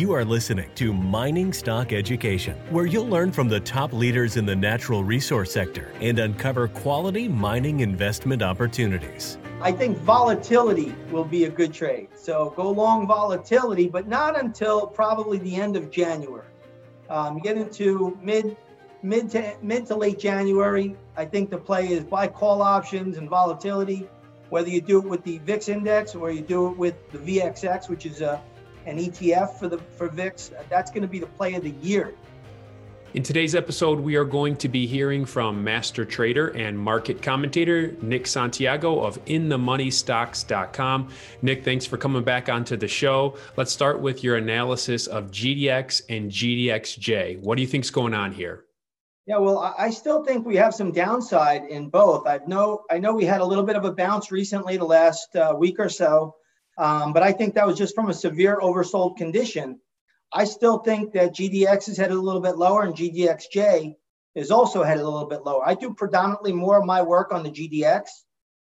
You are listening to Mining Stock Education, where you'll learn from the top leaders in the natural resource sector and uncover quality mining investment opportunities. I think volatility will be a good trade. So go long volatility, but not until probably the end of January. Um, get into mid mid to mid to late January. I think the play is buy call options and volatility. Whether you do it with the VIX index or you do it with the VXX, which is a an ETF for the for VIX. That's going to be the play of the year. In today's episode, we are going to be hearing from master trader and market commentator Nick Santiago of InTheMoneyStocks.com. Nick, thanks for coming back onto the show. Let's start with your analysis of GDX and GDXJ. What do you think's going on here? Yeah, well, I still think we have some downside in both. I know I know we had a little bit of a bounce recently, the last uh, week or so. Um, but I think that was just from a severe oversold condition. I still think that GDX is headed a little bit lower and GDXJ is also headed a little bit lower. I do predominantly more of my work on the GDX,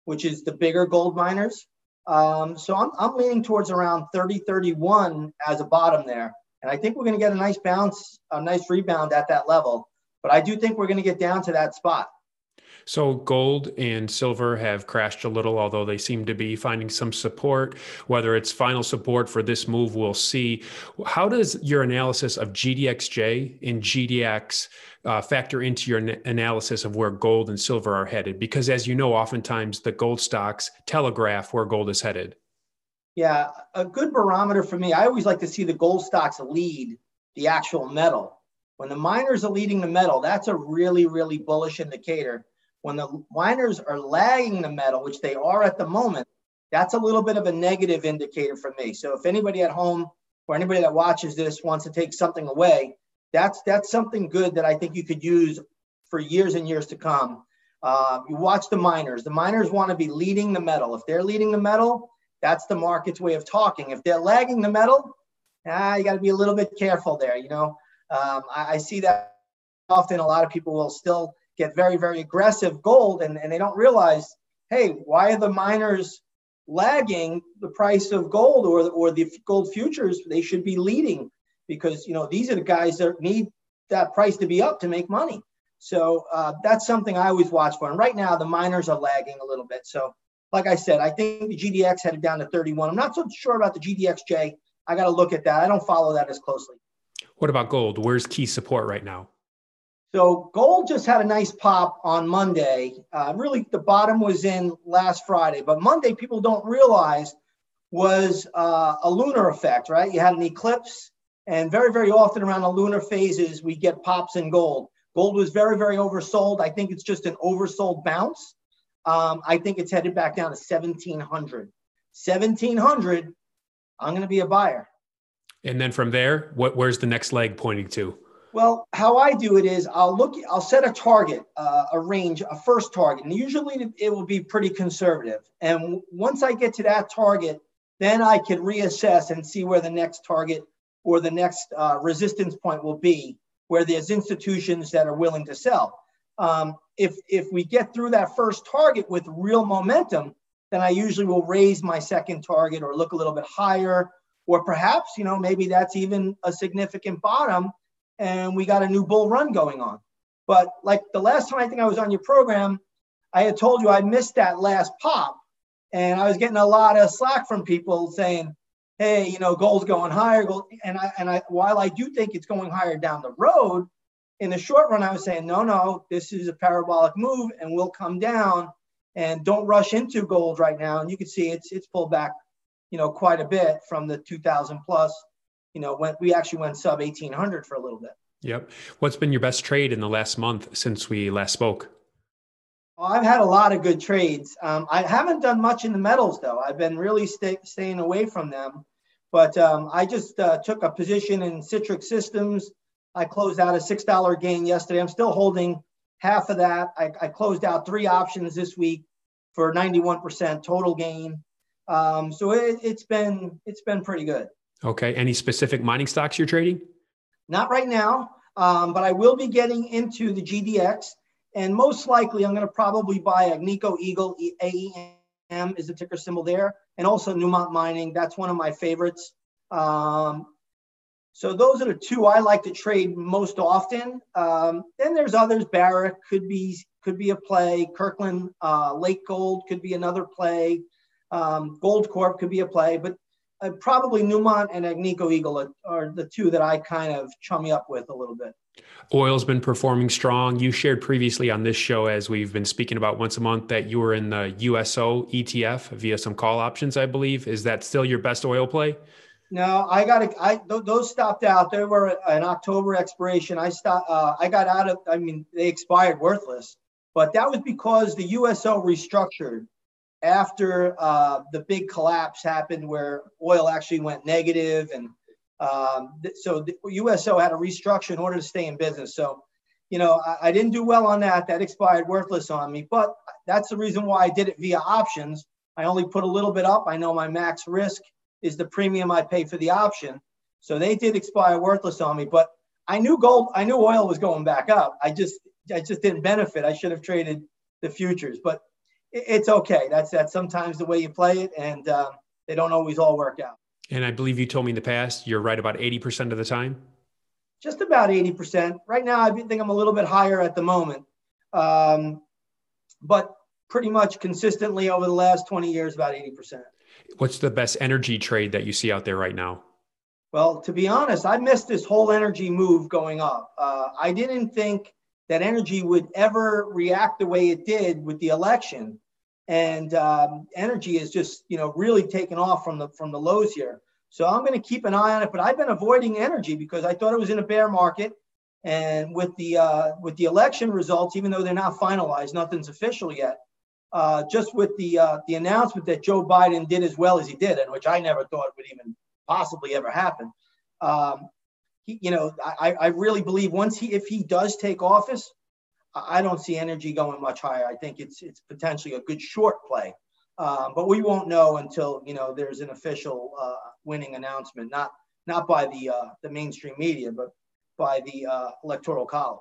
which is the bigger gold miners. Um, so I'm, I'm leaning towards around 30, 31 as a bottom there. And I think we're going to get a nice bounce, a nice rebound at that level. But I do think we're going to get down to that spot. So gold and silver have crashed a little, although they seem to be finding some support. Whether it's final support for this move, we'll see. How does your analysis of GDXJ and GDX uh, factor into your analysis of where gold and silver are headed? Because as you know, oftentimes the gold stocks telegraph where gold is headed. Yeah, a good barometer for me. I always like to see the gold stocks lead the actual metal. When the miners are leading the metal, that's a really, really bullish indicator when the miners are lagging the metal, which they are at the moment, that's a little bit of a negative indicator for me. So if anybody at home or anybody that watches this wants to take something away, that's that's something good that I think you could use for years and years to come. Uh, you watch the miners. The miners want to be leading the metal. If they're leading the metal, that's the market's way of talking. If they're lagging the metal, ah, you got to be a little bit careful there. You know, um, I, I see that often. A lot of people will still get very, very aggressive gold and, and they don't realize, hey, why are the miners lagging the price of gold or, or the gold futures? They should be leading because, you know, these are the guys that need that price to be up to make money. So uh, that's something I always watch for. And right now, the miners are lagging a little bit. So, like I said, I think the GDX headed down to 31. I'm not so sure about the GDXJ. I got to look at that. I don't follow that as closely. What about gold? Where's key support right now? So gold just had a nice pop on Monday. Uh, really, the bottom was in last Friday, but Monday people don't realize was uh, a lunar effect, right? You had an eclipse, and very, very often around the lunar phases, we get pops in gold. Gold was very, very oversold. I think it's just an oversold bounce. Um, I think it's headed back down to 1700. 1700, I'm going to be a buyer. And then from there, what, where's the next leg pointing to? Well, how I do it is I'll look, I'll set a target, uh, a range, a first target, and usually it will be pretty conservative. And once I get to that target, then I can reassess and see where the next target or the next uh, resistance point will be, where there's institutions that are willing to sell. Um, if if we get through that first target with real momentum, then I usually will raise my second target or look a little bit higher, or perhaps you know maybe that's even a significant bottom and we got a new bull run going on. But like the last time I think I was on your program, I had told you I missed that last pop. And I was getting a lot of slack from people saying, hey, you know, gold's going higher. Gold. And I and I while I do think it's going higher down the road, in the short run, I was saying, no, no, this is a parabolic move and we'll come down and don't rush into gold right now. And you can see it's it's pulled back, you know, quite a bit from the 2000 plus you know, went we actually went sub 1800 for a little bit. Yep. What's been your best trade in the last month since we last spoke? Well, I've had a lot of good trades. Um, I haven't done much in the metals though. I've been really stay, staying away from them. But um, I just uh, took a position in Citrix Systems. I closed out a six dollar gain yesterday. I'm still holding half of that. I, I closed out three options this week for 91% total gain. Um, so it, it's been it's been pretty good. Okay. Any specific mining stocks you're trading? Not right now, um, but I will be getting into the GDX. And most likely, I'm going to probably buy Agnico Eagle AEM is the ticker symbol there, and also Newmont Mining. That's one of my favorites. Um, So those are the two I like to trade most often. Um, then there's others. Barrick could be could be a play. Kirkland uh, Lake Gold could be another play. Um, Goldcorp could be a play, but uh, probably Newmont and Agnico Eagle are, are, the two that I kind of chummy up with a little bit. Oil's been performing strong. You shared previously on this show, as we've been speaking about once a month, that you were in the USO ETF via some call options, I believe. Is that still your best oil play? No, I got to. I th- those stopped out. They were an October expiration. I stopped. Uh, I got out of. I mean, they expired worthless. But that was because the USO restructured after uh, the big collapse happened where oil actually went negative and um, th- so the USO had a restructure in order to stay in business. So, you know, I, I, didn't do well on that. That expired worthless on me. But that's the reason why I did it via options. I only put a little bit up. I know my max risk is the premium I pay for the option. So they did expire worthless on me. But I knew gold, I knew oil was going back up. I just, I just didn't benefit. I should have traded the futures. But it's okay. That's that's sometimes the way you play it, and uh, they don't always all work out. And I believe you told me in the past you're right about eighty percent of the time. Just about eighty percent. Right now, I think I'm a little bit higher at the moment, um, but pretty much consistently over the last twenty years, about eighty percent. What's the best energy trade that you see out there right now? Well, to be honest, I missed this whole energy move going up. Uh, I didn't think that energy would ever react the way it did with the election. And um, energy is just, you know, really taken off from the from the lows here. So I'm going to keep an eye on it. But I've been avoiding energy because I thought it was in a bear market. And with the uh, with the election results, even though they're not finalized, nothing's official yet. Uh, just with the uh, the announcement that Joe Biden did as well as he did, and which I never thought would even possibly ever happen. Um, he, you know, I, I really believe once he, if he does take office, I don't see energy going much higher. I think it's it's potentially a good short play, um, but we won't know until you know there's an official uh, winning announcement, not not by the uh, the mainstream media, but by the uh, electoral college.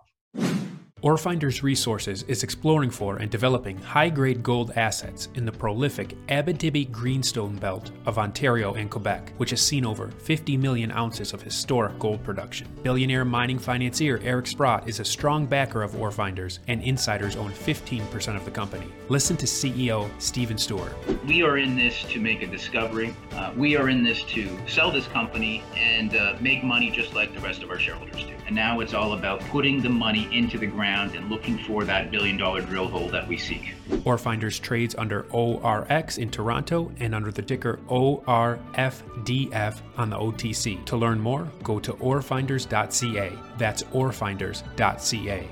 Orefinders Resources is exploring for and developing high grade gold assets in the prolific Abitibi Greenstone Belt of Ontario and Quebec, which has seen over 50 million ounces of historic gold production. Billionaire mining financier Eric Sprott is a strong backer of Orefinders, and insiders own 15% of the company. Listen to CEO Stephen Stewart. We are in this to make a discovery. Uh, we are in this to sell this company and uh, make money just like the rest of our shareholders do. And now it's all about putting the money into the ground and looking for that billion dollar drill hole that we seek. Orefinders trades under ORX in Toronto and under the ticker ORFDF on the OTC. To learn more, go to orefinders.ca. That's orefinders.ca.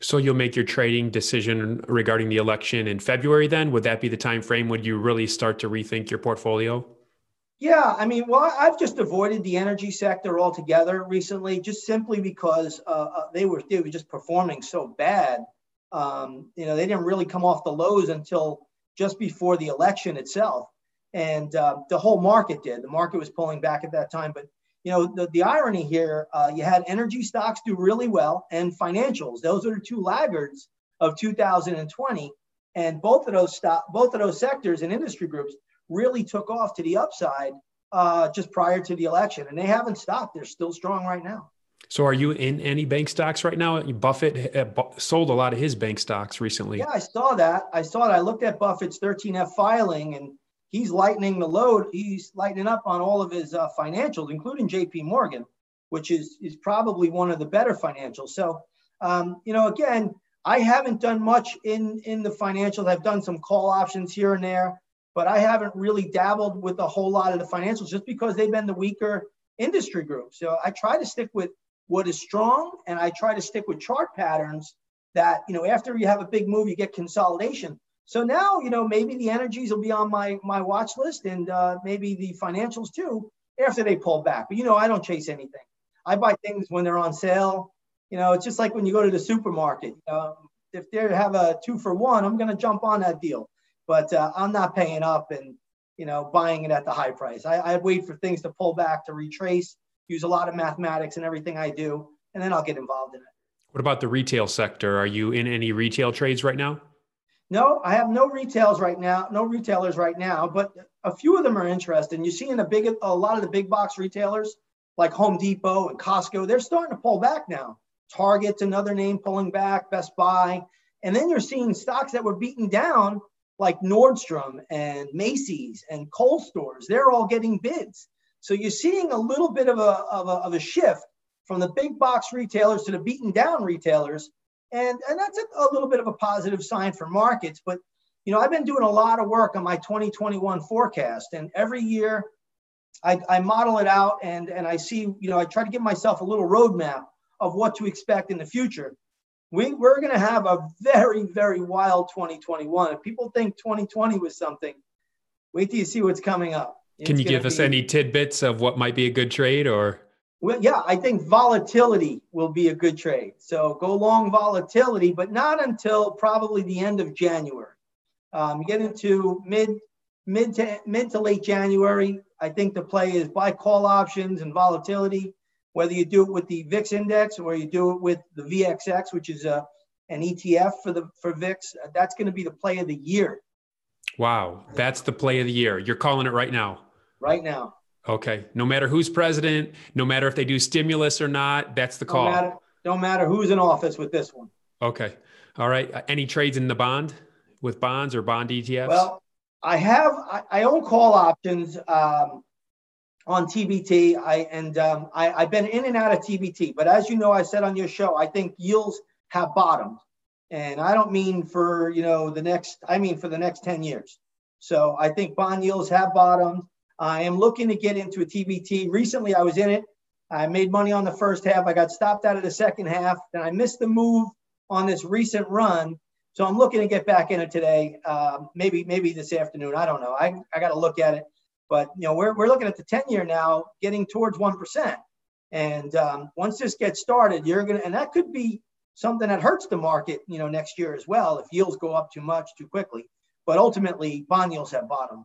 So you'll make your trading decision regarding the election in February then? Would that be the time frame when you really start to rethink your portfolio? Yeah, I mean, well, I've just avoided the energy sector altogether recently, just simply because uh, uh, they were they were just performing so bad. Um, you know, they didn't really come off the lows until just before the election itself, and uh, the whole market did. The market was pulling back at that time, but you know, the, the irony here, uh, you had energy stocks do really well and financials. Those are the two laggards of 2020, and both of those stock, both of those sectors and industry groups really took off to the upside uh, just prior to the election, and they haven't stopped. They're still strong right now. So, are you in any bank stocks right now? Buffett uh, sold a lot of his bank stocks recently. Yeah, I saw that. I saw it. I looked at Buffett's 13F filing, and he's lightening the load. He's lightening up on all of his uh, financials, including JP Morgan, which is is probably one of the better financials. So, um, you know, again, I haven't done much in in the financials. I've done some call options here and there but I haven't really dabbled with a whole lot of the financials just because they've been the weaker industry group. So I try to stick with what is strong and I try to stick with chart patterns that, you know, after you have a big move, you get consolidation. So now, you know, maybe the energies will be on my my watch list and uh, maybe the financials too after they pull back. But you know, I don't chase anything. I buy things when they're on sale. You know, it's just like when you go to the supermarket. Um, if they have a two for one, I'm going to jump on that deal but uh, I'm not paying up and you know buying it at the high price. I, I wait for things to pull back to retrace, use a lot of mathematics and everything I do, and then I'll get involved in it. What about the retail sector? Are you in any retail trades right now? No, I have no retails right now, no retailers right now, but a few of them are interested. You're seeing a big, a lot of the big box retailers like Home Depot and Costco, they're starting to pull back now. Target's another name pulling back, Best Buy. And then you're seeing stocks that were beaten down like Nordstrom and Macy's and Kohl stores. They're all getting bids. So you're seeing a little bit of a, of a, of a shift from the big box retailers to the beaten down retailers. And, and that's a, a little bit of a positive sign for markets. But, you know, I've been doing a lot of work on my 2021 forecast. And every year I, I model it out and, and I see, you know, I try to give myself a little roadmap of what to expect in the future. We, we're going to have a very, very wild 2021. If people think 2020 was something, wait till you see what's coming up. Can you give be, us any tidbits of what might be a good trade or? Well, yeah, I think volatility will be a good trade. So go long volatility, but not until probably the end of January. Um, get into mid mid to mid to late January. I think the play is buy call options and volatility whether you do it with the VIX index or you do it with the VXX, which is a, an ETF for the for VIX, that's going to be the play of the year. Wow, that's the play of the year. You're calling it right now. Right now. Okay. No matter who's president, no matter if they do stimulus or not, that's the call. Don't matter, don't matter who's in office with this one. Okay. All right. Uh, any trades in the bond with bonds or bond ETFs? Well, I have. I, I own call options. Um, on TBT. I and um, I, I've been in and out of TBT, but as you know, I said on your show, I think yields have bottomed, and I don't mean for you know the next. I mean for the next ten years. So I think bond yields have bottomed. I am looking to get into a TBT. Recently, I was in it. I made money on the first half. I got stopped out of the second half. Then I missed the move on this recent run. So I'm looking to get back in it today. Uh, maybe maybe this afternoon. I don't know. I, I got to look at it. But you know, we're, we're looking at the 10 year now getting towards 1%. And um, once this gets started, you're going to, and that could be something that hurts the market, you know, next year as well if yields go up too much too quickly. But ultimately, bond yields have bottomed.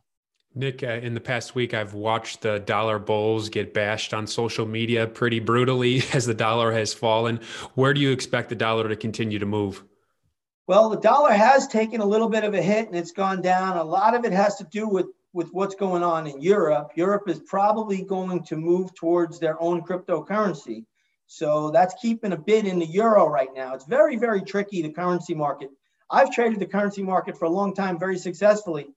Nick, uh, in the past week, I've watched the dollar bulls get bashed on social media pretty brutally as the dollar has fallen. Where do you expect the dollar to continue to move? Well, the dollar has taken a little bit of a hit and it's gone down. A lot of it has to do with with what's going on in Europe, Europe is probably going to move towards their own cryptocurrency. So that's keeping a bid in the euro right now. It's very, very tricky, the currency market. I've traded the currency market for a long time very successfully.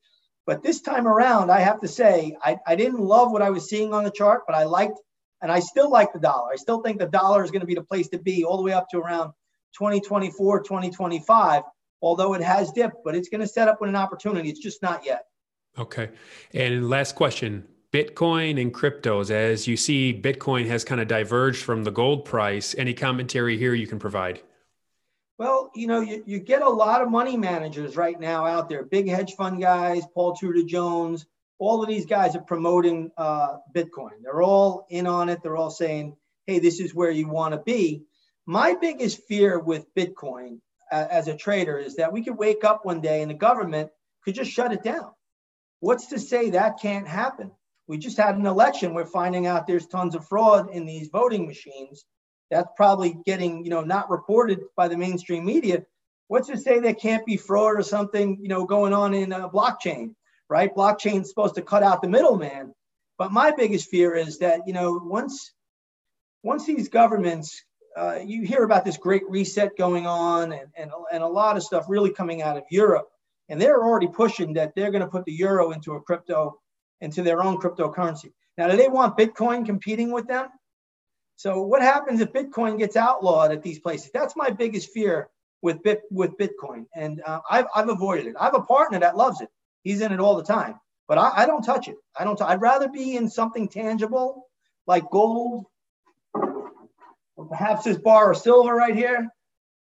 But this time around, I have to say, I, I didn't love what I was seeing on the chart, but I liked, and I still like the dollar. I still think the dollar is going to be the place to be all the way up to around 2024, 2025, although it has dipped, but it's going to set up with an opportunity. It's just not yet. Okay. And last question Bitcoin and cryptos, as you see, Bitcoin has kind of diverged from the gold price. Any commentary here you can provide? Well, you know, you, you get a lot of money managers right now out there, big hedge fund guys, Paul Tudor Jones, all of these guys are promoting uh, Bitcoin. They're all in on it. They're all saying, hey, this is where you want to be. My biggest fear with Bitcoin uh, as a trader is that we could wake up one day and the government could just shut it down. What's to say that can't happen? We just had an election. We're finding out there's tons of fraud in these voting machines. That's probably getting, you know, not reported by the mainstream media. What's to say there can't be fraud or something, you know, going on in a blockchain, right? Blockchain's supposed to cut out the middleman. But my biggest fear is that, you know, once once these governments, uh, you hear about this great reset going on and, and, and a lot of stuff really coming out of Europe and they're already pushing that they're going to put the euro into a crypto, into their own cryptocurrency. Now, do they want Bitcoin competing with them? So, what happens if Bitcoin gets outlawed at these places? That's my biggest fear with Bit with Bitcoin, and uh, I've, I've avoided it. I have a partner that loves it; he's in it all the time, but I, I don't touch it. I don't. I'd rather be in something tangible like gold, or perhaps this bar of silver right here,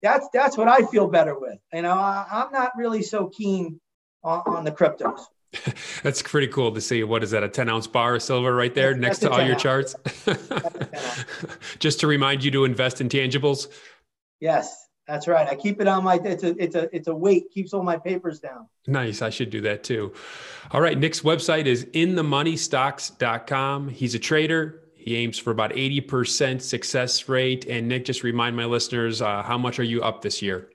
that's that's what I feel better with. You know, I, am not really so keen on, on the cryptos. that's pretty cool to see. What is that? A 10 ounce bar of silver right there that's, next that's to all your ounce. charts? Just to remind you to invest in tangibles. Yes, that's right. I keep it on my. It's a it's a it's a weight. Keeps all my papers down. Nice. I should do that too. All right. Nick's website is inthemoneystocks.com. He's a trader he aims for about 80% success rate. And Nick, just remind my listeners, uh, how much are you up this year?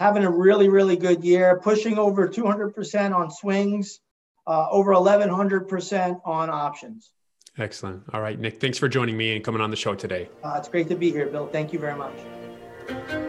having a really, really good year, pushing over 200% on swings, uh, over 1100% on options. Excellent. All right, Nick, thanks for joining me and coming on the show today. Uh, it's great to be here, Bill. Thank you very much.